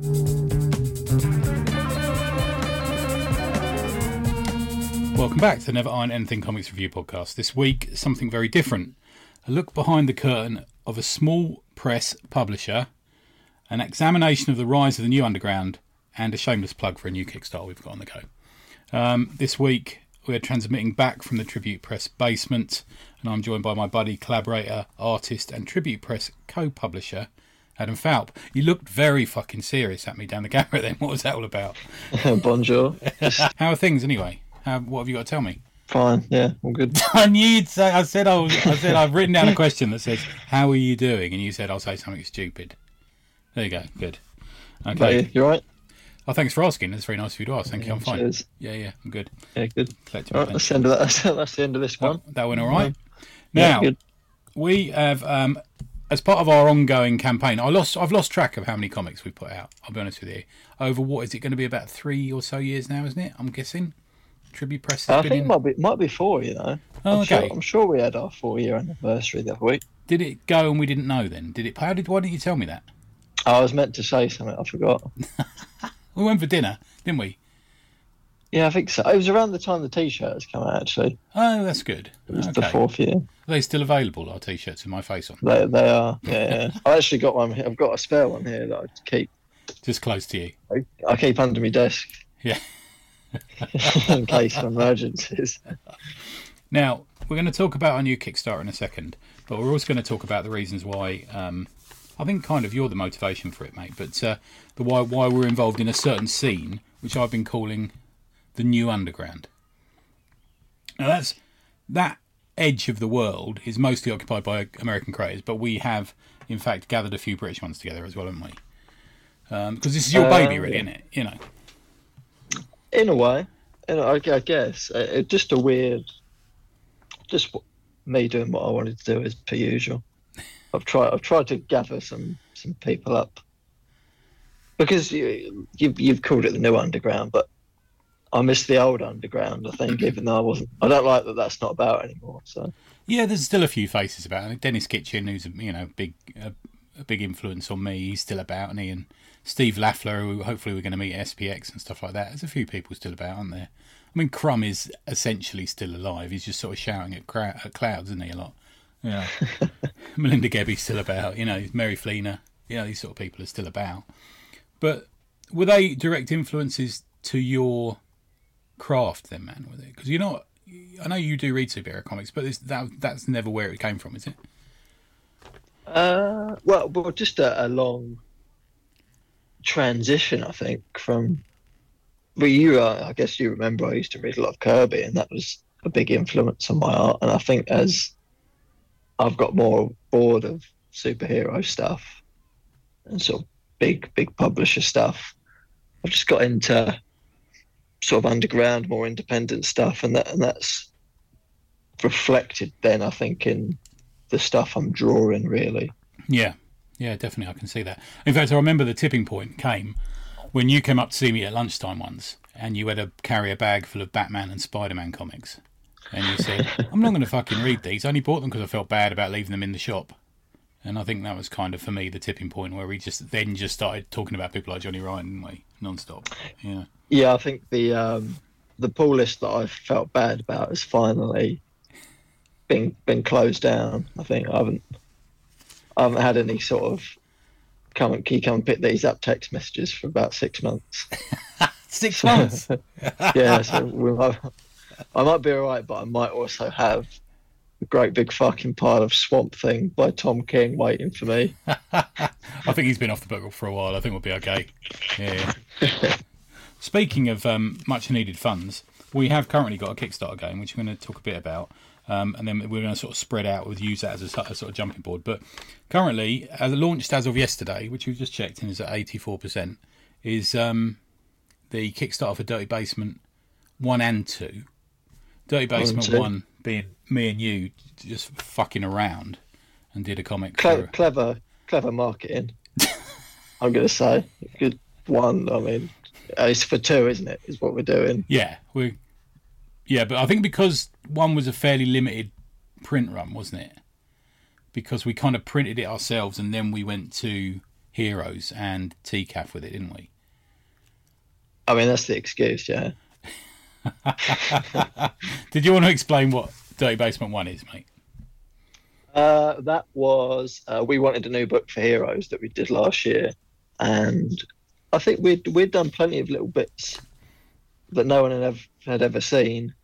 Welcome back to the Never Iron Anything Comics Review podcast. This week, something very different. A look behind the curtain of a small press publisher, an examination of the rise of the new underground, and a shameless plug for a new Kickstarter we've got on the go. Um, this week, we're transmitting back from the Tribute Press basement, and I'm joined by my buddy, collaborator, artist, and Tribute Press co publisher, Adam Falp. You looked very fucking serious at me down the camera then. What was that all about? Bonjour. How are things anyway? How, what have you got to tell me? Fine, yeah, all good. I knew you'd say. I said I, was, I said I've written down a question that says, "How are you doing?" And you said, "I'll say something stupid." There you go. Good. Okay. you, all right? Oh, thanks for asking. That's very nice of you to ask. Thank you. I'm fine. Cheers. Yeah, yeah, I'm good. Yeah, good. Collective All right, that's the end of that. That's, the end of this one. That went all right. Yeah, Now good. we have, um, as part of our ongoing campaign, I lost. I've lost track of how many comics we put out. I'll be honest with you. Over what is it going to be about three or so years now, isn't it? I'm guessing. Tribute Press has I think it in. might be might be four. You know. Oh, I'm sure, okay. I'm sure we had our four year anniversary the other week. Did it go and we didn't know then? Did it? How did? Why didn't you tell me that? I was meant to say something. I forgot. We went for dinner, didn't we? Yeah, I think so. It was around the time the T-shirts come out. Actually, Oh, that's good. it was the fourth year. Are they still available? Our t-shirts with my face on, They they are. Yeah, yeah. I actually got one. here. I've got a spare one here that I keep. just close to you. I, I keep under my desk. Yeah. in case of emergencies. Now we're going to talk about our new Kickstarter in a second, but we're also going to talk about the reasons why. Um, I think kind of you're the motivation for it, mate. But uh, the why why we're involved in a certain scene, which I've been calling the new underground. Now that's that edge of the world is mostly occupied by American creators, but we have in fact gathered a few British ones together as well, haven't we? Because this is your Uh, baby, really, yeah. isn't it? You know. in a way, in a, I, I guess uh, just a weird, just me doing what I wanted to do as per usual. I've tried. I've tried to gather some some people up because you you've, you've called it the new underground, but I miss the old underground. I think, even though I wasn't, I don't like that. That's not about anymore. So Yeah, there's still a few faces about it. Denis Kitchen, who's a, you know big a, a big influence on me, he's still about, and he and Steve Lafler, who hopefully we're going to meet at SPX and stuff like that. There's a few people still about, aren't there? I mean, Crumb is essentially still alive. He's just sort of shouting at, crowd, at clouds, isn't he? A lot. Yeah. Melinda Gebbie's still about. You know, Mary Fleener. You know, these sort of people are still about. But were they direct influences to your craft then, man? Were it? Because you know. I know you do read superhero comics, but that that's never where it came from, is it? Uh, well, well, just a, a long transition, I think, from. Well, you, uh, I guess you remember I used to read a lot of Kirby, and that was a big influence on my art. And I think as I've got more bored of superhero stuff and sort of big, big publisher stuff, I've just got into sort of underground, more independent stuff, and that and that's reflected then, I think, in the stuff I'm drawing, really. Yeah, yeah, definitely. I can see that. In fact, I remember the tipping point came when you came up to see me at lunchtime once, and you had a carry a bag full of Batman and Spider Man comics, and you said, "I'm not going to fucking read these. I only bought them because I felt bad about leaving them in the shop." And I think that was kind of for me the tipping point where we just then just started talking about people like Johnny Ryan, didn't we, non-stop. Yeah, Yeah, I think the um, the pull list that I felt bad about has finally been been closed down. I think I haven't I haven't had any sort of come and you come and pick these up text messages for about six months. six months. yeah, so we might, I might be alright, but I might also have a great big fucking pile of Swamp Thing by Tom King waiting for me. I think he's been off the book for a while. I think we'll be okay. Yeah. Speaking of um, much needed funds, we have currently got a Kickstarter going, which we're going to talk a bit about, um, and then we're going to sort of spread out with use that as a, sort- a sort of jumping board. But currently, as launched as of yesterday, which we've just checked and is at eighty four percent, is um, the Kickstarter for Dirty Basement one and two. Dirty Basement two. one being me and you just fucking around and did a comic. Cle- clever, clever marketing. I'm gonna say good one. I mean, uh, it's for two, isn't it? Is what we're doing. Yeah, we. Yeah, but I think because one was a fairly limited print run, wasn't it? Because we kind of printed it ourselves, and then we went to Heroes and TCAF with it, didn't we? I mean, that's the excuse, yeah. Did you want to explain what Dirty Basement One is, mate? Uh, that was uh, we wanted a new book for Heroes that we did last year, and I think we'd we'd done plenty of little bits that no one had ever, had ever seen.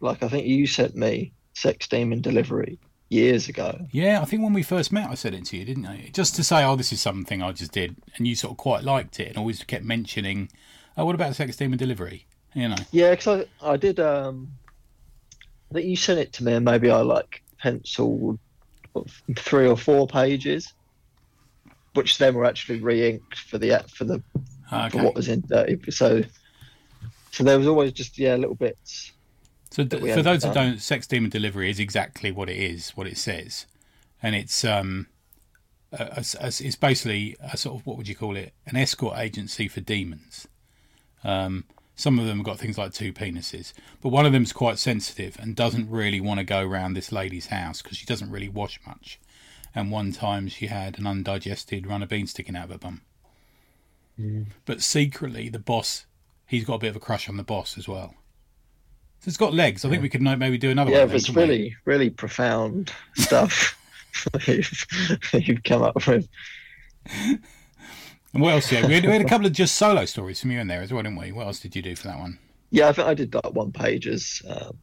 Like I think you sent me Sex Demon Delivery years ago. Yeah, I think when we first met, I said it to you, didn't I? Just to say, oh, this is something I just did, and you sort of quite liked it, and always kept mentioning, oh, what about Sex Demon Delivery? You know. Yeah, because I I did. Um, I think you sent it to me, and maybe I like penciled three or four pages, which then were actually re-inked for the for the Okay. for what was in dirty. So, so there was always just yeah little bits. So th- for those that don't, Sex Demon Delivery is exactly what it is, what it says, and it's um, a, a- a- it's basically a sort of what would you call it? An escort agency for demons. Um, some of them have got things like two penises, but one of them's quite sensitive and doesn't really want to go around this lady's house because she doesn't really wash much. And one time she had an undigested run of beans sticking out of her bum. But secretly, the boss, he's got a bit of a crush on the boss as well. So it's got legs. I think we could maybe do another Yeah, one. but it's couldn't we? really really profound stuff you've, you've come up with. And what else? Yeah, we had, we had a couple of just solo stories from you in there as well, didn't we? What else did you do for that one? Yeah, I think I did like one pages um,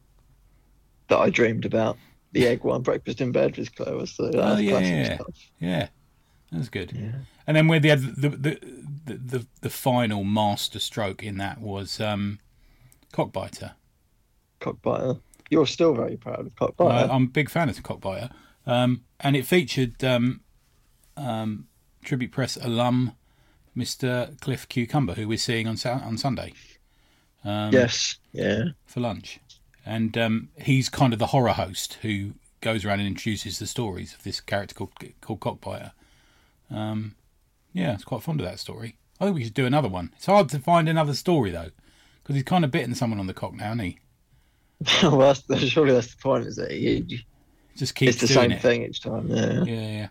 that I dreamed about. The egg one, breakfast in bed with Chloe. So Oh, yeah, classic yeah. stuff. Yeah, that was good. Yeah. And then with the, the the, the the final master stroke in that was um, cockbiter. Cockbiter. You're still very proud of Cockbiter. I'm a big fan of cockbiter, um, and it featured um, um, tribute press alum Mr. Cliff Cucumber, who we're seeing on on Sunday. Um, yes. Yeah. for lunch, and um, he's kind of the horror host who goes around and introduces the stories of this character called called Cockbiter. Um, yeah, it's quite fond of that story. I think we should do another one. It's hard to find another story though, because he's kind of bitten someone on the cock now, isn't he? well, that's, surely that's the point, is it? You, you- Just keeps it's the doing same it. thing each time. Yeah. Yeah, yeah.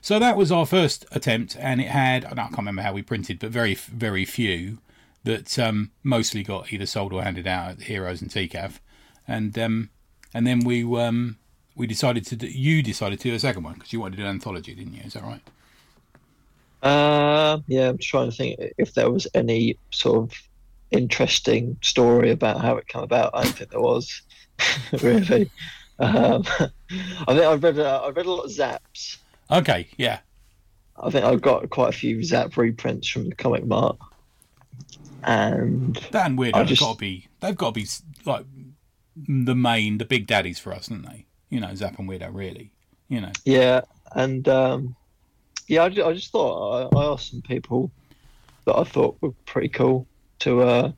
So that was our first attempt, and it had I can't remember how we printed, but very very few that um, mostly got either sold or handed out at Heroes and TCAF, and um, and then we um, we decided to do, you decided to do a second one because you wanted to do an anthology, didn't you? Is that right? Uh, yeah, I'm just trying to think if there was any sort of interesting story about how it came about. I don't think there was really. Um, I think I've read uh, I've read a lot of Zaps. Okay, yeah, I think I've got quite a few Zap reprints from the Comic Mart, and that and Weirdo I have just- got to be they've got to be like the main the big daddies for us, haven't they? You know, Zap and Weirdo, really. You know, yeah, and um, yeah, I, ju- I just thought I, I asked some people that I thought were pretty cool to uh,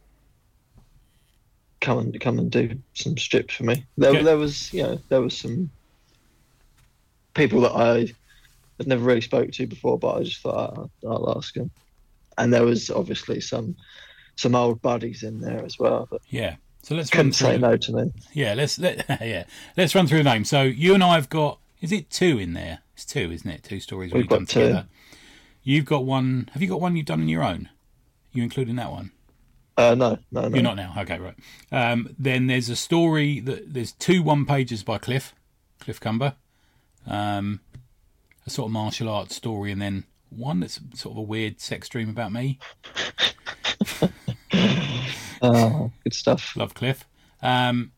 come and come and do some strips for me. There, Okay. there was, you know, there was some people that I had never really spoke to before, but I just thought "Oh, I'll, I'll ask them. And there was obviously some some old buddies in there as well that yeah. So let's run couldn't say through. no to me. Yeah, let's let yeah let's run through the names. So you and I have got is it two in there? It's two, isn't it? Two stories We've we've done got two. together. You've got one. Have you got one you've done on your own? You including that one? Uh, no, no, no. You're not now. Okay, right. Um, then there's a story that there's two one pages by Cliff, Cliff Cumber, um, a sort of martial arts story, and then one that's sort of a weird sex dream about me. Oh, good stuff. Love Cliff. Um,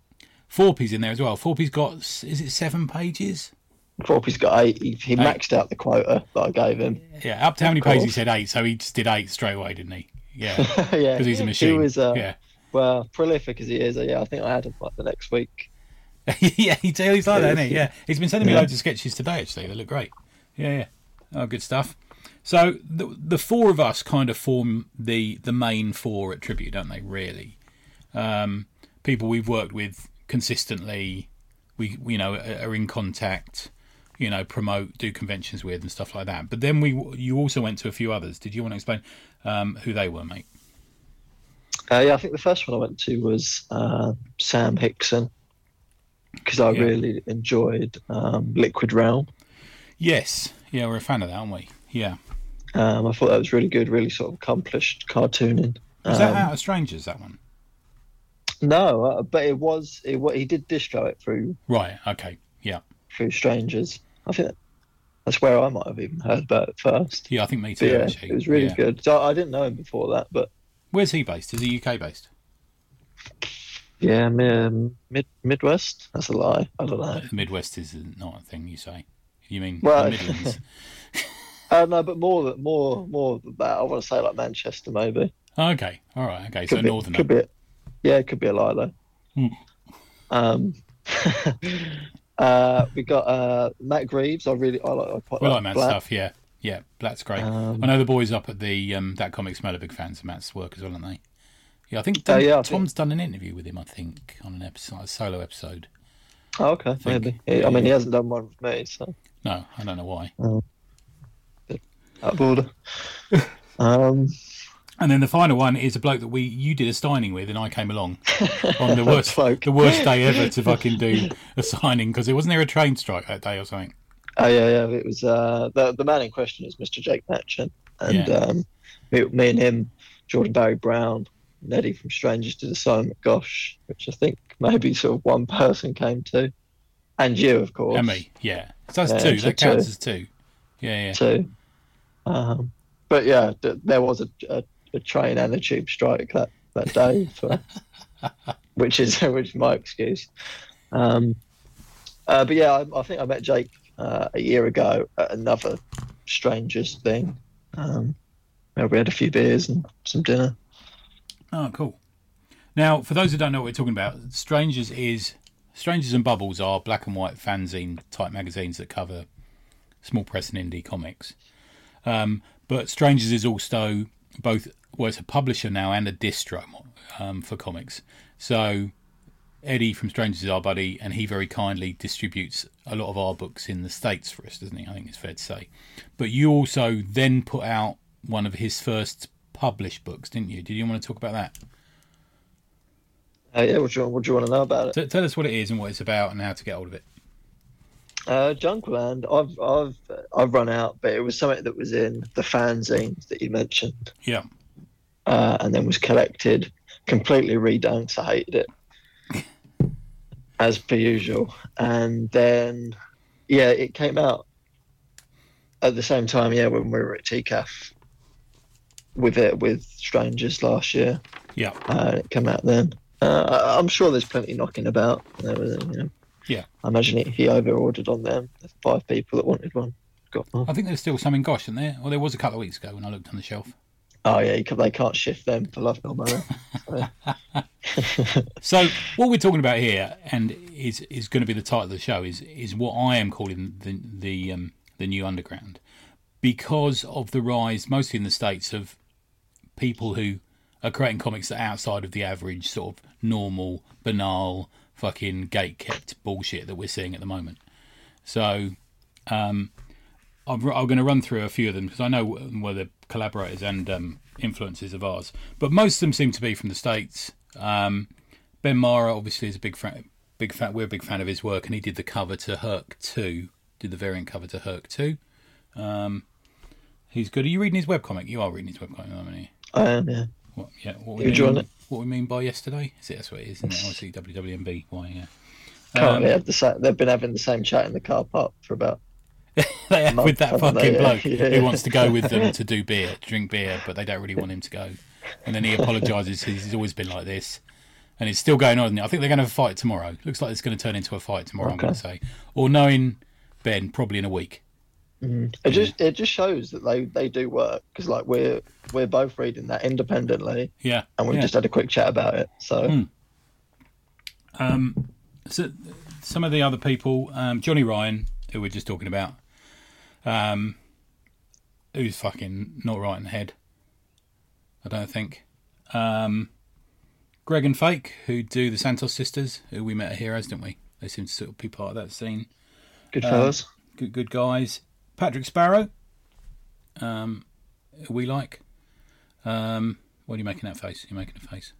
Forpy's in there as well. Forpy's got is it seven pages? Thorpe's got eight. He, he maxed out the quota that I gave him. Yeah, up to how many pages he said eight, so he just did eight straight away, didn't he? Yeah, yeah, because he's a machine. He was, uh, yeah, well, prolific as he is. Uh, yeah, I think I had him like the next week. yeah, he, he's like that, isn't he? Yeah, he's been sending me Yeah. loads of sketches today. Actually, they look great. Yeah, yeah. Oh, good stuff. So the the four of us kind of form the the main four at Tribute, don't they? Really, um, people we've worked with consistently. We you know are in contact. You know, promote, do conventions with, and stuff like that. But then we, you also went to a few others. Did you want to explain um, who they were, mate? Uh, yeah, I think the first one I went to was uh, Sam Hickson because I Yeah. really enjoyed um, Liquid Realm. Yes. Yeah, we're a fan of that, aren't we? Yeah. Um, I thought that was really good, really sort of accomplished cartooning. Was that Um, out of Strangers? That one. No, uh, but it was. It, he did distro it through Right. Okay. Yeah. through strangers. I think that's where I might have even heard about it first. Yeah. I think me But too. yeah, actually. it was really Yeah. good. So I didn't know him before that, but Where's he based? Is he UK based? yeah, um, mid Midwest. That's a lie. I don't know. The Midwest is not a thing you say. You mean Well- the Midlands? Uh, no, but more more more than that. I want to say like Manchester, maybe. Okay. All right. Okay. So Could be, northern. could be. Yeah, it could be a lie though. Hmm. Um, uh, we got uh, Matt Greaves. I really, I like, I quite We like like Matt's stuff. Yeah. Yeah. Black's great. Um, I know the boys up at the um, that comic smell are big fans of Matt's work as well, aren't they? Yeah, I think Tom- yeah, I Tom's done an interview with him. I think on an episode, a solo episode. oh, okay, think. maybe. Yeah, I mean, he hasn't done one with me, so No, I don't know why. out of order. um, And then the final one is a bloke that we you did a signing with, and I came along on the worst the worst day ever to fucking do a signing because it wasn't there a train strike that day or something. Oh yeah, yeah. It was uh, the the man in question is Mr. Jake Matchin, and Yeah. um, me, me and him, Jordan Barry Brown, and Eddie from Strangers did a sign Gosh, which I think maybe sort of one person came to, and you, of course, And me, yeah. So that's Yeah, two. That counts two. as two. Yeah, yeah. too. Um, but yeah, th- there was a, a, a train and a tube strike that that day, for, which is which is my excuse. Um, uh, but yeah, I, I think I met Jake uh, a year ago at another strangers thing. Um, where we had a few beers and some dinner. Oh, cool. Now, for those who don't know what we're talking about, Strangers is Strangers and Bubbles are black and white fanzine type magazines that cover small press and indie comics. Um, but Strangers is also both well, it's a publisher now and a distro um, for comics. So Eddie from Strangers is our buddy, and he very kindly distributes a lot of our books in the states for us, doesn't he? I think it's fair to say. But you also then put out one of his first published books, didn't you? Did you want to talk about that? Uh, yeah, what do, you, what do you want to know about it? T- tell us what it is and what it's about and how to get hold of it. Uh, Junkland, I've I've I've run out, but it was something that was in the fanzines that you mentioned. Yeah. uh, and then was collected, completely redone 'cause I hated it, as per usual. And then, yeah, it came out at the same time, yeah, when we were at TCAF with it with Strangers last year. Yeah. Uh, it came out then. Uh, I'm sure there's plenty knocking about. There was, you know, Yeah. I imagine he, he over ordered on them. There's five people that wanted one. Got one. I think there's still some in Gosh, isn't there? Well, there was a couple of weeks ago when I looked on the shelf. Oh yeah, you can, they can't shift them for love nor money. So what we're talking about here, and is is going to be the title of the show, is is what I am calling the the um, the new underground, because of the rise, mostly in the states, of people who are creating comics that are outside of the average sort of normal, banal, fucking gate kept bullshit that we're seeing at the moment. So, um, I'm, I'm going to run through a few of them because I know where the collaborators and um, influences of ours, but most of them seem to be from the states. Um, Ben Marra obviously is a big fan. Big fan. We're a big fan of his work, and he did the cover to Herc Two. Did the variant cover to Herc Two. Um, he's good. Are you reading his webcomic? You are reading his webcomic, aren't you? I am, yeah. What, yeah. What Who'd you what we mean by yesterday? Is it that's what it is? Isn't it? Obviously WWMB. Why? Yeah. Um, the sa- they've been having the same chat in the car park for about. they have with that fucking they? bloke Yeah. who wants to go with them to do beer, drink beer, but they don't really want him to go. And then he apologises. He's always been like this, and it's still going on. I think they're going to have a fight tomorrow. Looks like it's going to turn into a fight tomorrow. I'm going to say, or knowing Ben, probably in a week. It just it just shows that they they do work because like we're we're both reading that independently Yeah, and we've yeah. just had a quick chat about it. So Hmm. Um, so some of the other people, um, Johnny Ryan, who we're just talking about, um, who's fucking not right in the head. I don't think. Um, Greg and Fake, who do the Santos sisters, who we met at Heroes, didn't we? They seem to sort of be part of that scene. good Um, fellas. Good, good guys. Patrick Sparrow, um, we like. Um, what are you making that face? You're making a face.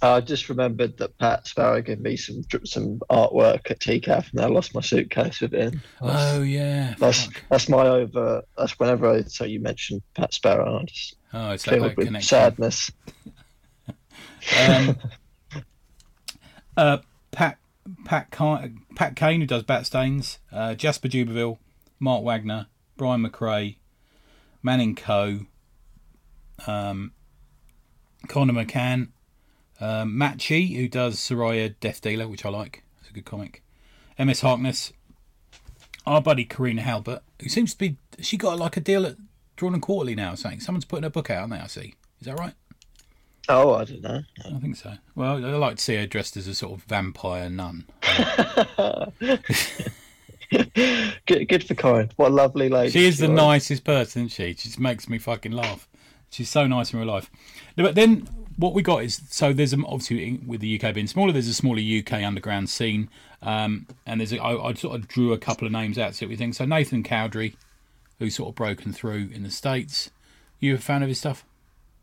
I just remembered that Pat Sparrow gave me some some artwork at TCAF, and I lost my suitcase with it. Oh yeah. That's fuck. that's my over. That's whenever I so you mentioned Pat Sparrow, I just Oh, it's filled that with connection. sadness. Um, uh, Pat Pat Ki- Pat Kane, who does Bat Stains, uh, Jasper Jubenvill, Mark Wagner, Brian McRae, Manning Coe, um, Connor McCann, um, Matt Chi, who does Soraya Death Dealer, which I like. It's a good comic. MS Harkness, our buddy Corinne Halbert, who seems to be she got like a deal at Drawn and Quarterly now. Saying someone's putting a book out, aren't they? I see. Is that right? Oh, I don't know. I think so. Well, I like to see her dressed as a sort of vampire nun. Good, good for Corinne. What a lovely lady. She is the was. nicest person, isn't she? She just makes me fucking laugh. She's so nice in real life. But then what we got is so there's a, obviously with the UK being smaller, there's a smaller UK underground scene, um, and there's a, I, I sort of drew a couple of names out. So we think so. Nathan Cowdry, who's sort of broken through in the states. You a fan of his stuff?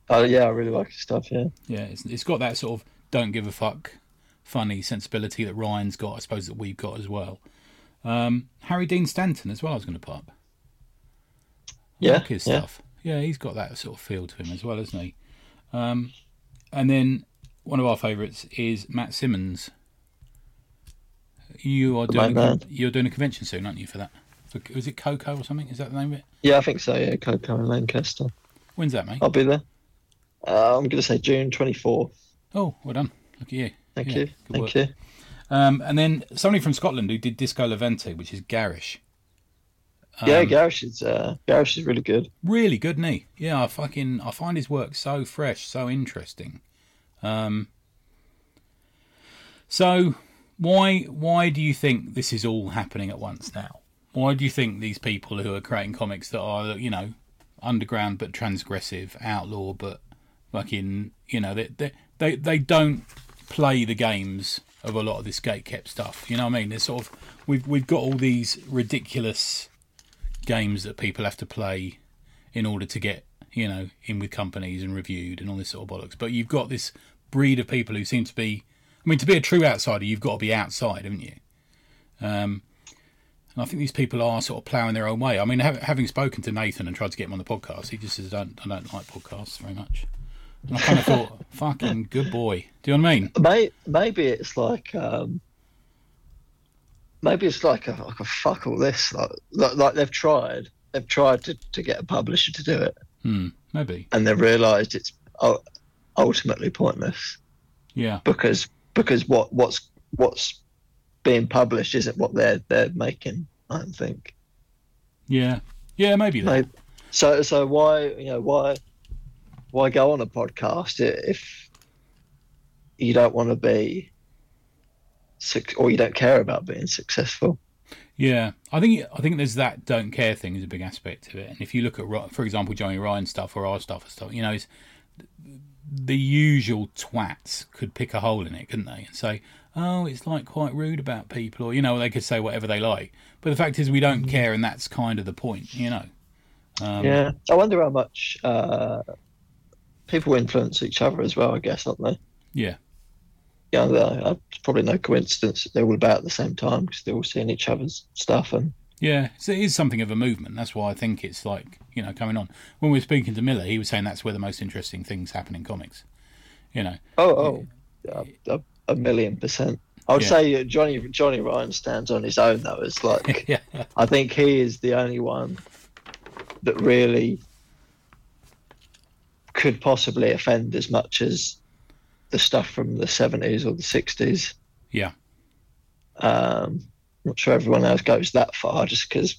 Oh yeah, I really like his stuff. Yeah. Yeah, it's, it's got that sort of don't give a fuck, funny sensibility that Ryan's got. I suppose that we've got as well. Um, Harry Dean Stanton as well. I was going to pop. Yeah, like his yeah. stuff. Yeah, he's got that sort of feel to him as well, hasn't he? Um, and then one of our favourites is Matt Simmons. You are doing a, you're doing a convention soon, aren't you? For that, for, was it Coco or something? Is that the name of it? Yeah, I think so. Yeah, Coco in Lancaster. When's that, mate? I'll be there. Uh, I'm going to say June 24th. Oh, well done. Look at you. Thank Yeah, you. Thank work. you. Um, and then somebody from Scotland who did Disco Levante, which is garish. yeah, Um, Garish is uh, Garish is really good. really good, isn't? Yeah, I fucking I find his work so fresh, so interesting. Um, so why why do you think this is all happening at once now? Why do you think these people who are creating comics that are you know underground but transgressive, outlaw but fucking you know they they they, they don't play the games of a lot of this gatekept stuff. You know what I mean? There's sort of we've we've got all these ridiculous games that people have to play in order to get you know in with companies and reviewed and all this sort of bollocks. But you've got this breed of people who seem to be. I mean, to be a true outsider, you've got to be outside, haven't you? Um, and I think these people are sort of ploughing their own way. I mean, having spoken to Nathan and tried to get him on the podcast, he just says, "I don't, I don't like podcasts very much." And I kind of thought, "Fucking good boy." Do you know what I mean? May, maybe it's like um, maybe it's like a like a fuck all this. Like, like like they've tried. They've tried to, to get a publisher to do it, Hmm, maybe. and they've realised it's ultimately pointless Yeah. because because what what's what's being published isn't what they're they're making. I don't think. Yeah. Yeah. Maybe that. Maybe. So so why you know why why go on a podcast if you don't want to be or you don't care about being successful? Yeah, I think I think there's that don't care thing is a big aspect of it. And if you look at, for example, Johnny Ryan stuff or our stuff and stuff, you know, the usual twats could pick a hole in it, couldn't they? And say, oh, it's like quite rude about people, or you know, they could say whatever they like. But the fact is, we don't care, and that's kind of the point, you know. Um, yeah, I wonder how much uh, people influence each other as well. I guess, aren't they? Yeah. Yeah, they- it's probably no coincidence that they're all about at the same time because they're all seeing each other's stuff and Yeah, so it is something of a movement. That's why I think it's like you know coming on. When we were speaking to Miller, he was saying that's where the most interesting things happen in comics. You know, Oh, oh, yeah, a, a million percent. I would Yeah. say uh, Johnny Johnny Ryan stands on his own though. It's like yeah, I think he is the only one that really could possibly offend as much as the stuff from the seventies or the sixties. yeah, Um, not sure everyone else goes that far, just because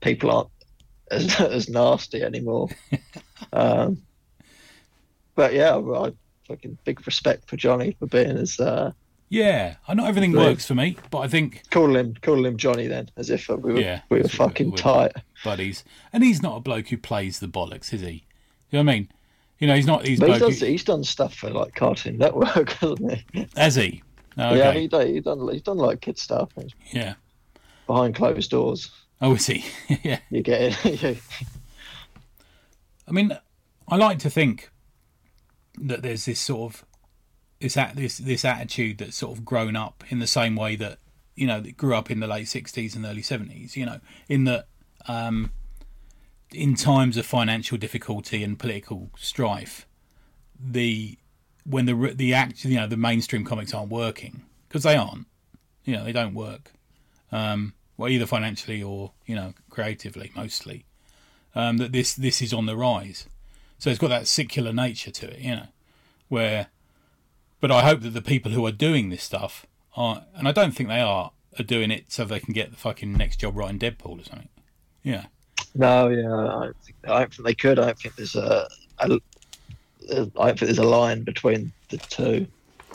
people aren't as as nasty anymore. um, but yeah, I, fucking big respect for Johnny for being as uh, yeah. I know everything works for me, but I think call him call him Johnny then, as if we were Yeah, we were fucking we- tight. buddies, and he's not a bloke who plays the bollocks, is he? You know what I mean? You know, he's not. He's But he's done, he's done stuff for like Cartoon Network, hasn't he? has he? Oh, Yeah, he done, he done he's done like kid stuff Yeah. behind closed doors. Oh, is he? yeah. You get it. I mean, I like to think that there's this sort of this at this this attitude that's sort of grown up in the same way that you know that grew up in the late '60s and early '70s. You know, in that um, in times of financial difficulty and political strife, the when the the act you know the mainstream comics aren't working because they aren't. You know, they don't work. Um, well, either financially or you know creatively, mostly. Um, that this this is on the rise, so it's got that secular nature to it. You know, where but I hope that the people who are doing this stuff are, and I don't think they are, are doing it so they can get the fucking next job writing Deadpool or something. Yeah. No, yeah, I don't think, I don't think they could. I don't think there's a, a, I don't think there's a line between the two.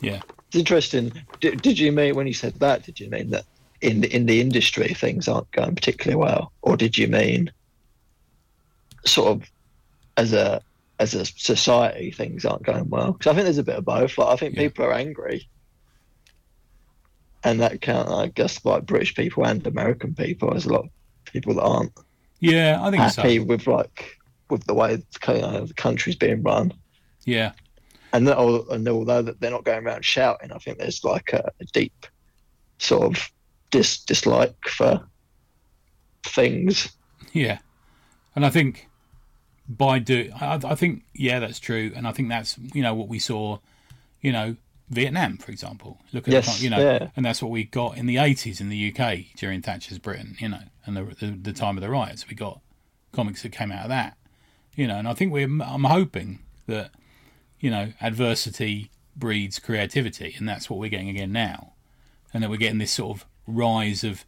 Yeah. It's interesting. Did, did you mean when you said that? Did you mean that in the, in the industry things aren't going particularly well, or did you mean sort of as a as a society things aren't going well. Because I think there's a bit of both. Like I think Yeah. people are angry, and that count. I guess like British people and American people. There's a lot of people that aren't Yeah, I think happy so. with like with the way the uh, country's being run. Yeah. And, that, and although that they're not going around shouting, I think there's like a, a deep sort of dis, dislike for things. Yeah. And I think by do I, I think yeah that's true and I think that's you know what we saw you know Vietnam for example. Look at Yes, the, you know yeah. and that's what we got in the 80s in the UK during Thatcher's Britain you know and the, the the time of the riots. We got comics that came out of that you know and I think we're I'm hoping that you know adversity breeds creativity and that's what we're getting again now. And that we're getting this sort of rise of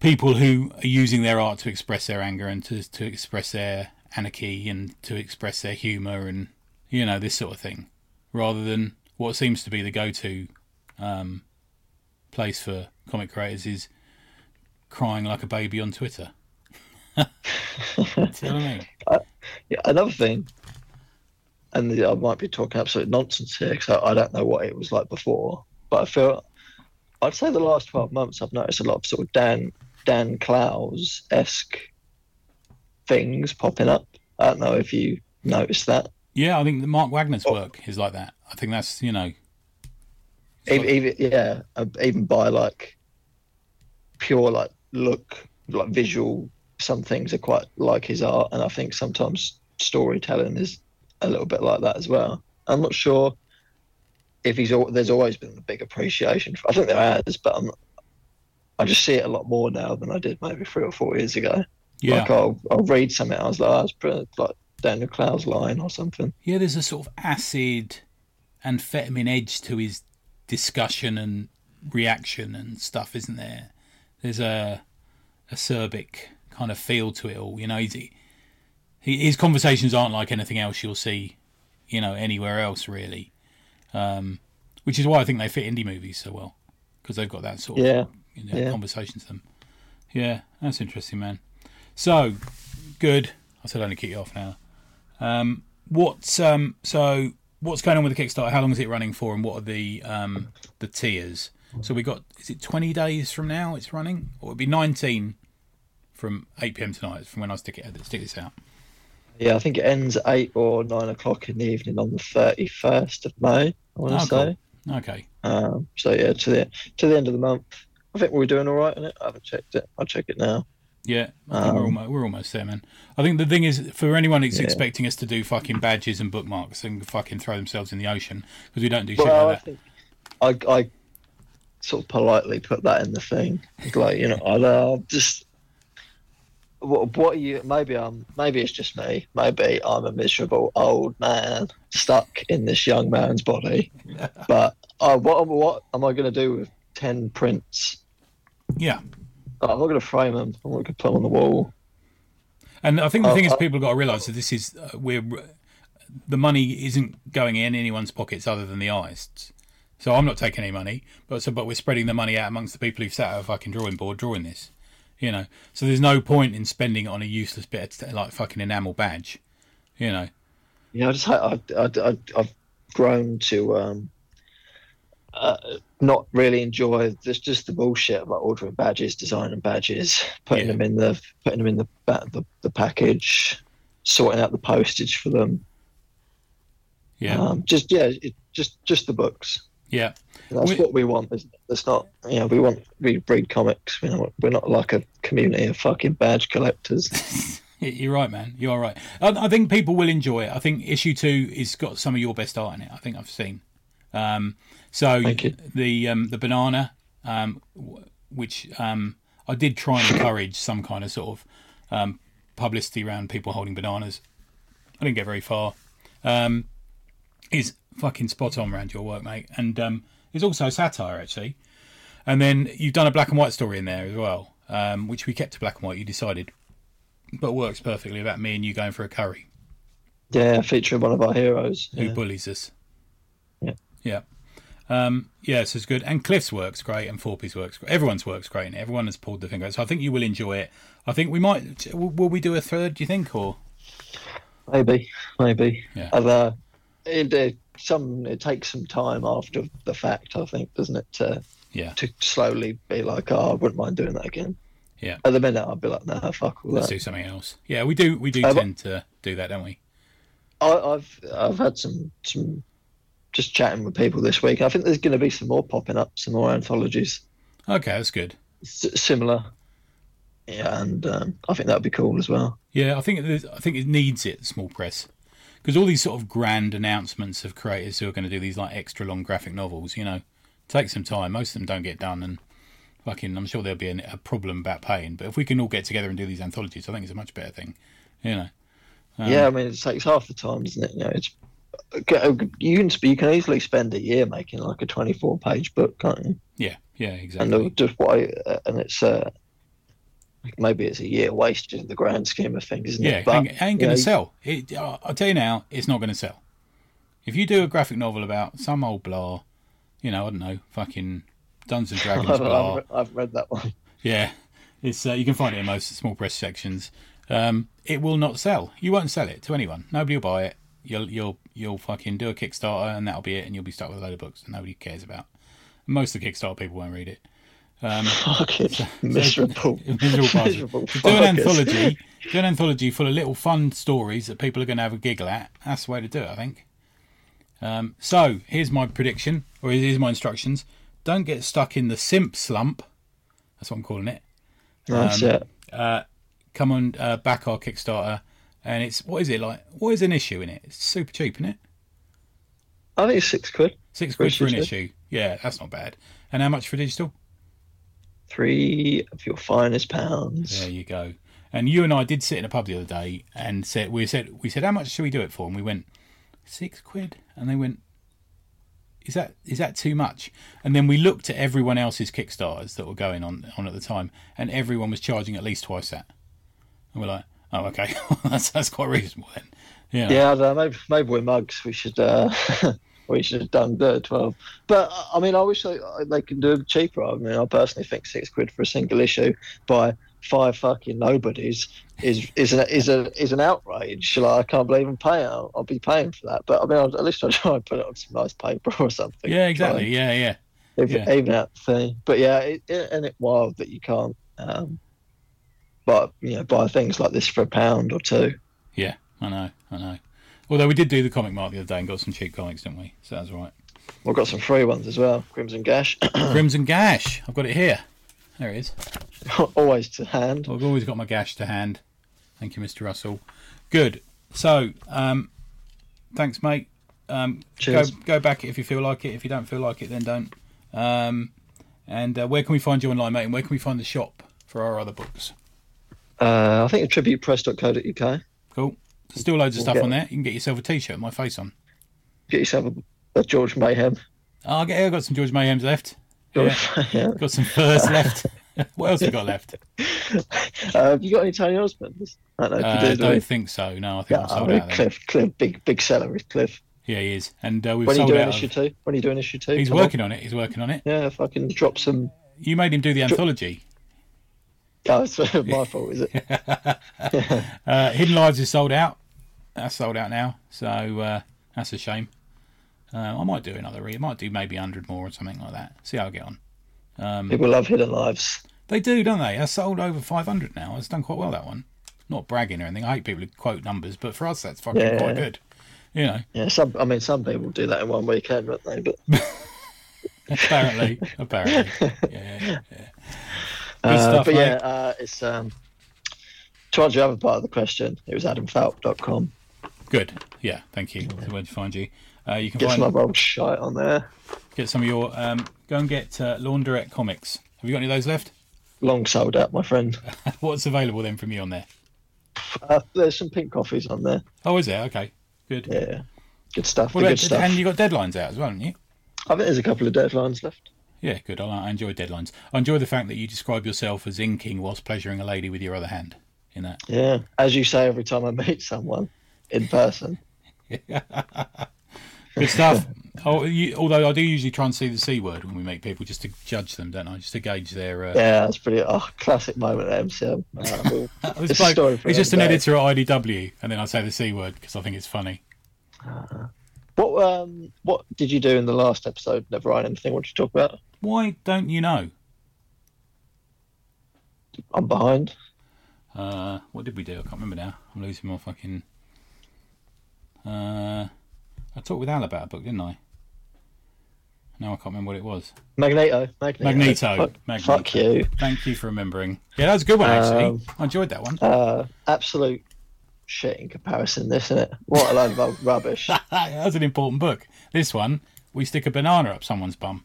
people who are using their art to express their anger and to to express their anarchy and to express their humor and you know this sort of thing rather than what seems to be the go-to um, place for comic creators is crying like a baby on Twitter. You know I mean? Yeah, another thing, and the- I might be talking absolute nonsense here because I, I don't know what it was like before, but I feel I'd say the last twelve months I've noticed a lot of sort of Dan Dan Clowes esque things popping up. I don't know if you noticed that. Yeah, I think that Mark Wagner's work is like that. I think that's you know, Even, even yeah, uh, even by like pure like look, like visual. Some things are quite like his art, and I think sometimes storytelling is a little bit like that as well. I'm not sure if he's. There's always been a big appreciation. For, I think there has, but I'm. I just see it a lot more now than I did maybe three or four years ago. yeah, Like I'll, I'll read something, I was like, oh, that's brilliant, like Daniel Clowes line or something. yeah. There's a sort of acid amphetamine edge to his discussion and reaction and stuff, isn't there? There's a acerbic kind of feel to it all. You know, he's, he, his conversations aren't like anything else you'll see, you know, anywhere else really. Um, which is why I think they fit indie movies so well because they've got that sort of Yeah, you know, Yeah. conversation to them. Yeah, that's interesting, man. So good. I said only kick you off now. Um, what's um, so what's going on with the Kickstarter? How long is it running for, and what are the um, the tiers? So we got is it twenty days from now? It's running, or it'll be nineteen from eight pm tonight. From when I stick it stick this out. yeah. I think it ends at eight or nine o'clock in the evening on the thirty first of May. I want to Oh, say. cool. Okay. Um, so yeah, to the to the end of the month. I think we're doing all right on it. I haven't checked it. I'll check it now. Yeah, I think we're, Um, almost, we're almost there, man. I think the thing is, for anyone who's Yeah. expecting us to do fucking badges and bookmarks and fucking throw themselves in the ocean, because we don't do shit Well, I like that. think I I sort of politely put that in the thing. Like you know, I'll uh, just. What, what are you? Maybe I'm. Maybe it's just me. Maybe I'm a miserable old man stuck in this young man's body. But uh, what what am I going to do with ten prints? Yeah. I'm not going to frame them. I'm not going to put them on the wall. And I think the Oh, thing is, oh. people got to realise that this is uh, we're the money isn't going in anyone's pockets other than the artists. So I'm not taking any money, but so but we're spreading the money out amongst the people who've sat at a fucking drawing board drawing this. You know, so there's no point in spending it on a useless bit of like fucking enamel badge. You know, Yeah, I just I, I, I, I've grown to um, uh, not really enjoy this just the bullshit about ordering badges, designing badges, putting Yeah. them in the putting them in the, the the package, sorting out the postage for them. Yeah, Um, just yeah, it, just just the books. yeah, That's We- what we want. It's not you know we want we read comics. You know we're not like a community of fucking badge collectors. You're right, man. You're right. I, I think people will enjoy it. I think issue two has got some of your best art in it. I think I've seen. Um, so the um, the banana, um, which um, I did try and encourage some kind of sort of um, publicity around people holding bananas. I didn't get very far. Um, is fucking spot on around your work, mate, and um, it's also satire actually. And then you've done a black and white story in there as well, um, which we kept to black and white. You decided, but works perfectly about me and you going for a curry. yeah, featuring one of our heroes. Who Yeah. bullies us? Yeah. yeah, um, yeah. So it's good. And Cliff's works great, and Forpy's works. great. Everyone's works great. And everyone has pulled the finger. So I think you will enjoy it. I think we might. Will we do a third? Do you think or? Maybe, maybe. Yeah. Although it, it some it takes some time after the fact. I think, doesn't it, to Yeah. to slowly be like, oh, I wouldn't mind doing that again. Yeah. At the minute, I'd be like, nah, fuck all Let's that. do something else. Yeah, we do. We do Uh, tend to do that, don't we? I, I've I've had some some just chatting with people this week. I think there's going to be some more popping up, some more anthologies Okay, that's good. s- similar. Yeah, and um, I think that'd be cool as well. Yeah, I think it, I think it needs it. Small press, because all these sort of grand announcements of creators who are going to do these like extra long graphic novels, you know, take some time. Most of them don't get done, and fucking, I'm sure there'll be an, a problem about paying. But if we can all get together and do these anthologies, I think it's a much better thing. You know, Um, yeah, I mean, it takes half the time, doesn't it? You know, it's you can you can easily spend a year making like a 24 page book, can't you? yeah, yeah, exactly. they'll just why, uh, and it's uh, maybe it's a year wasted in the grand scheme of things, isn't Yeah, it? But ain't, ain't to know, sell. It, uh, I'll tell you now, it's not going to sell. If you do a graphic novel about some old blah, you know, I don't know, fucking Dungeons and Dragons I've, blah, I've, I've read that one. Yeah, it's uh, you can find it in most small press sections. Um, it will not sell. You won't sell it to anyone. Nobody will buy it. You'll you'll you'll fucking do a Kickstarter and that'll be it, and you'll be stuck with a load of books that nobody cares about. Most of the Kickstarter people won't read it. Um, Fucking miserable, miserable bastards. miserable. To do an anthology, do an anthology full of little fun stories that people are going to have a giggle at. That's the way to do it, I think. Um, so here's my prediction, or here's my instructions. Don't get stuck in the simp slump. That's what I'm calling it That's um, it. uh, come on uh, back our Kickstarter, and it's what is it like? What is an issue in it? It's super cheap, isn't it? I think it's six quid, Six quid for an issue. Yeah, that's not bad. And how much for digital? three of your finest pounds. There you go. And you and I did sit in a pub the other day and said we said we said how much should we do it for? And we went six quid, and they went. Is that is that too much? And then we looked at everyone else's Kickstarters that were going on on at the time, and everyone was charging at least twice that. And we're like, oh, okay, that's that's quite reasonable then. Yeah, Yeah, I don't know, maybe, maybe we're mugs. We should uh, we should have done the twelve. But uh, I mean, I wish they, they could do it cheaper. I mean, I personally think six quid for a single issue by five fucking nobodies is is an is a is an outrage. Like, I can't believe I'm paying. I'll, I'll be paying for that. But I mean, I'll, at least I'll try and put it on some nice paper or something. yeah, exactly. Yeah, yeah. If, Yeah. Even out the thing. But yeah, it, it, and it wild that you can't. Um, but you know, buy things like this for a pound or two. Yeah, I know, I know. Although we did do the comic mart the other day and got some cheap comics, didn't we? So that's all right. We've got some free ones as well. Crimson Gash, Crimson Gash. I've got it here. There it is. always to hand. I've always got my gash to hand. Thank you, Mr. Russell. Good. So, um, thanks, mate. Um, go Cheers. go back if you feel like it. If you don't feel like it, then don't. Um, and uh, where can we find you online, mate? And where can we find the shop for our other books? Uh, I think it's tributepress.co.uk. Cool. There's still loads of stuff on there. You can get yourself a T-shirt with my face on. Get yourself a, a George Mayhem. Oh, I get- I've got some George Mayhems left. George Yeah. Mayhem. Got some furs left. what else we got left? Uh, have you got any Tony Osmonds? I don't know Uh, if I you do. do don't think so. No, I think Yeah, I'm sold I mean, out. Cliff, Cliff, big, big seller is Cliff. Yeah, he is. And uh, we've When are you doing issue Of, two? When are you doing issue two? he's Come working on it. He's working on it. Yeah, if I can drop some. You made him do the anthology. Oh, it's my fault, is it? Uh, Hidden Lives is sold out. That's sold out now, so uh, that's a shame. Uh, I might do another read. I might do maybe 100 more or something like that. See how I get on. Um, People love Hidden Lives. they do, don't they? I sold over 500 now. It's done quite well, that one. Not bragging or anything. I hate people who quote numbers, but for us, that's fucking Yeah. quite good. You know, Yeah, some. I mean, some people do that in one weekend, won't they? But apparently, apparently, yeah, yeah. Uh, stuff, but mate. yeah, uh, it's um. To answer the other part of the question, it was adamfalp.com. Good. Yeah, thank you. So where to find you? Uh, you can Get find some old shite on there. get some of your um, go and get uh, Laundrette comics. Have you got any of those left? Long sold out, my friend. What's available then from you on there? Uh, there's some pink coffees on there. Oh, is there? Okay, good. Yeah, good stuff. About- good stuff. and you got deadlines out as well, haven't you? I think there's a couple of deadlines left. Yeah, good. I, I enjoy deadlines. I enjoy the fact that you describe yourself as inking whilst pleasuring a lady with your other hand. In that, Yeah, as you say every time I meet someone in person. good stuff. oh, you, although I do usually try and see the c word when we meet people, just to judge them, don't I? Just to gauge their. Uh, Yeah, that's pretty. Oh, classic moment at MCM. Uh, we'll- It's, like- it's just an day. editor at IDW, and then I say the c word because I think it's funny. what um what did you do in the last episode? Never Iron Anything. What did you talk about? Why don't you know? I'm behind. Uh, what did we do? I can't remember now. I'm losing my fucking. Uh, I talked with Al about a book, didn't I? No, I can't remember what it was. Magneto. Magneto. Magneto. Fuck, Magneto. fuck you. Thank you for remembering. Yeah, that was a good one actually. Um, I enjoyed that one. Uh, absolute shit in comparison. This, isn't it? What a load of rubbish. that was an important book. This one, we stick a banana up someone's bum.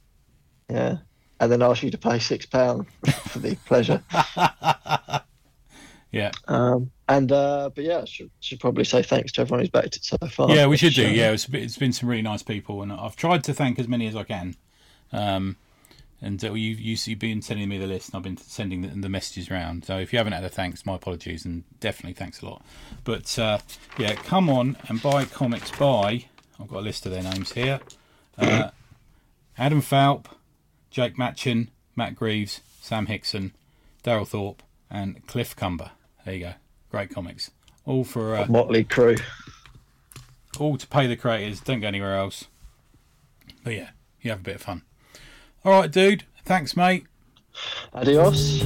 Yeah. And then ask you to pay six pound for the pleasure. Yeah, Um, and uh, but yeah, I should, should probably say thanks to everyone who's backed it so far. yeah, we should do. Yeah, it's, it's been some really nice people, and I've tried to thank as many as I can. Um, and uh, you, you, you've been sending me the list, and I've been sending the, the messages around. So if you haven't had a thanks, my apologies, and definitely thanks a lot. But uh, yeah, come on and buy comics by. I've got a list of their names here. Uh, Adam Falp, Jake Matchin, Matt Greaves, Sam Hickson, Daryl Thorpe, and Cliff Cumber. There you go. Great comics. All for uh, Motley Crew. all to pay the creators. Don't go anywhere else. But yeah, you have a bit of fun. All right, dude. Thanks, mate. Adios.